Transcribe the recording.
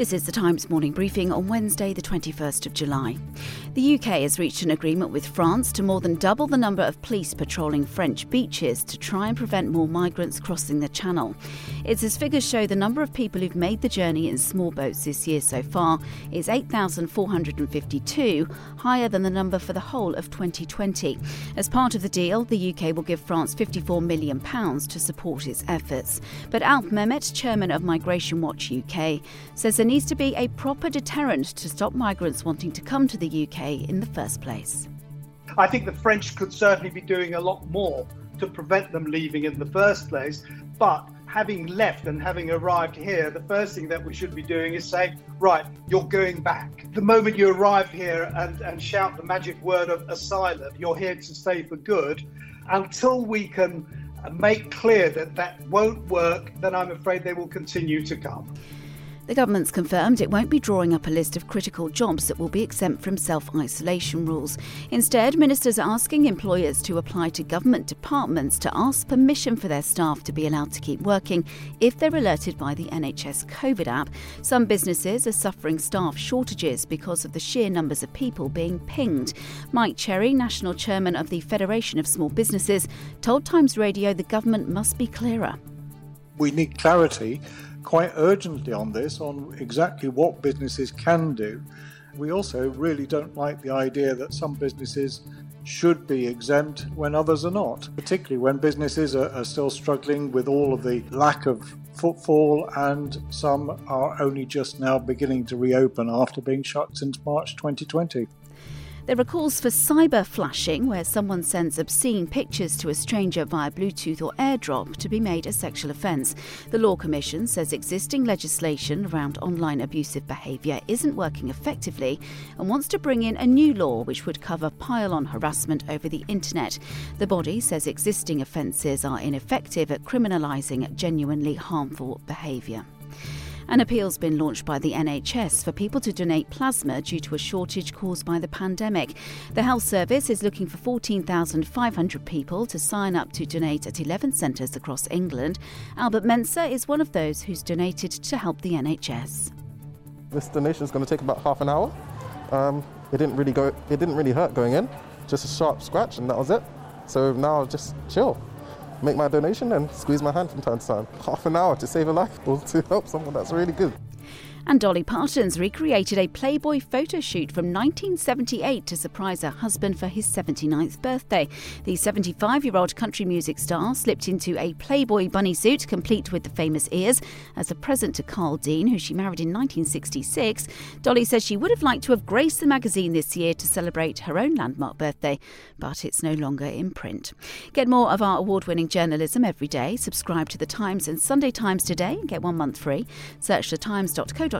This is the Times morning briefing on Wednesday, the 21st of July. The UK has reached an agreement with France to more than double the number of police patrolling French beaches to try and prevent more migrants crossing the channel. It's as figures show the number of people who've made the journey in small boats this year so far is 8,452, higher than the number for the whole of 2020. As part of the deal, the UK will give France £54 million to support its efforts. But Alp Mehmet, chairman of Migration Watch UK, says there needs to be a proper deterrent to stop migrants wanting to come to the UK in the first place. I think the French could certainly be doing a lot more to prevent them leaving in the first place. But having left and having arrived here, the first thing that we should be doing is say, right, you're going back. The moment you arrive here and, and shout the magic word of asylum, you're here to stay for good, until we can make clear that that won't work, then I'm afraid they will continue to come. The government's confirmed it won't be drawing up a list of critical jobs that will be exempt from self isolation rules. Instead, ministers are asking employers to apply to government departments to ask permission for their staff to be allowed to keep working if they're alerted by the NHS COVID app. Some businesses are suffering staff shortages because of the sheer numbers of people being pinged. Mike Cherry, national chairman of the Federation of Small Businesses, told Times Radio the government must be clearer. We need clarity quite urgently on this, on exactly what businesses can do. We also really don't like the idea that some businesses should be exempt when others are not, particularly when businesses are, are, still struggling with all of the lack of footfall and some are only just now beginning to reopen after being shut since March 2020. There are calls for cyber flashing, where someone sends obscene pictures to a stranger via Bluetooth or airdrop to be made a sexual offence. The Law Commission says existing legislation around online abusive behaviour isn't working effectively and wants to bring in a new law which would cover pile on harassment over the internet. The body says existing offences are ineffective at criminalising genuinely harmful behaviour. An appeal's been launched by the NHS for people to donate plasma due to a shortage caused by the pandemic. The health service is looking for 14,500 people to sign up to donate at 11 centres across England. Albert Mensa is one of those who's donated to help the NHS. This donation is going to take about half an hour. Um, it didn't really go. It didn't really hurt going in. Just a sharp scratch, and that was it. So now just chill make my donation and squeeze my hand from time to time. Half an hour to save a life or to help someone, that's really good. And Dolly Parton's recreated a Playboy photo shoot from 1978 to surprise her husband for his 79th birthday. The 75 year old country music star slipped into a Playboy bunny suit, complete with the famous ears, as a present to Carl Dean, who she married in 1966. Dolly says she would have liked to have graced the magazine this year to celebrate her own landmark birthday, but it's no longer in print. Get more of our award winning journalism every day. Subscribe to The Times and Sunday Times today and get one month free. Search thetimes.co.uk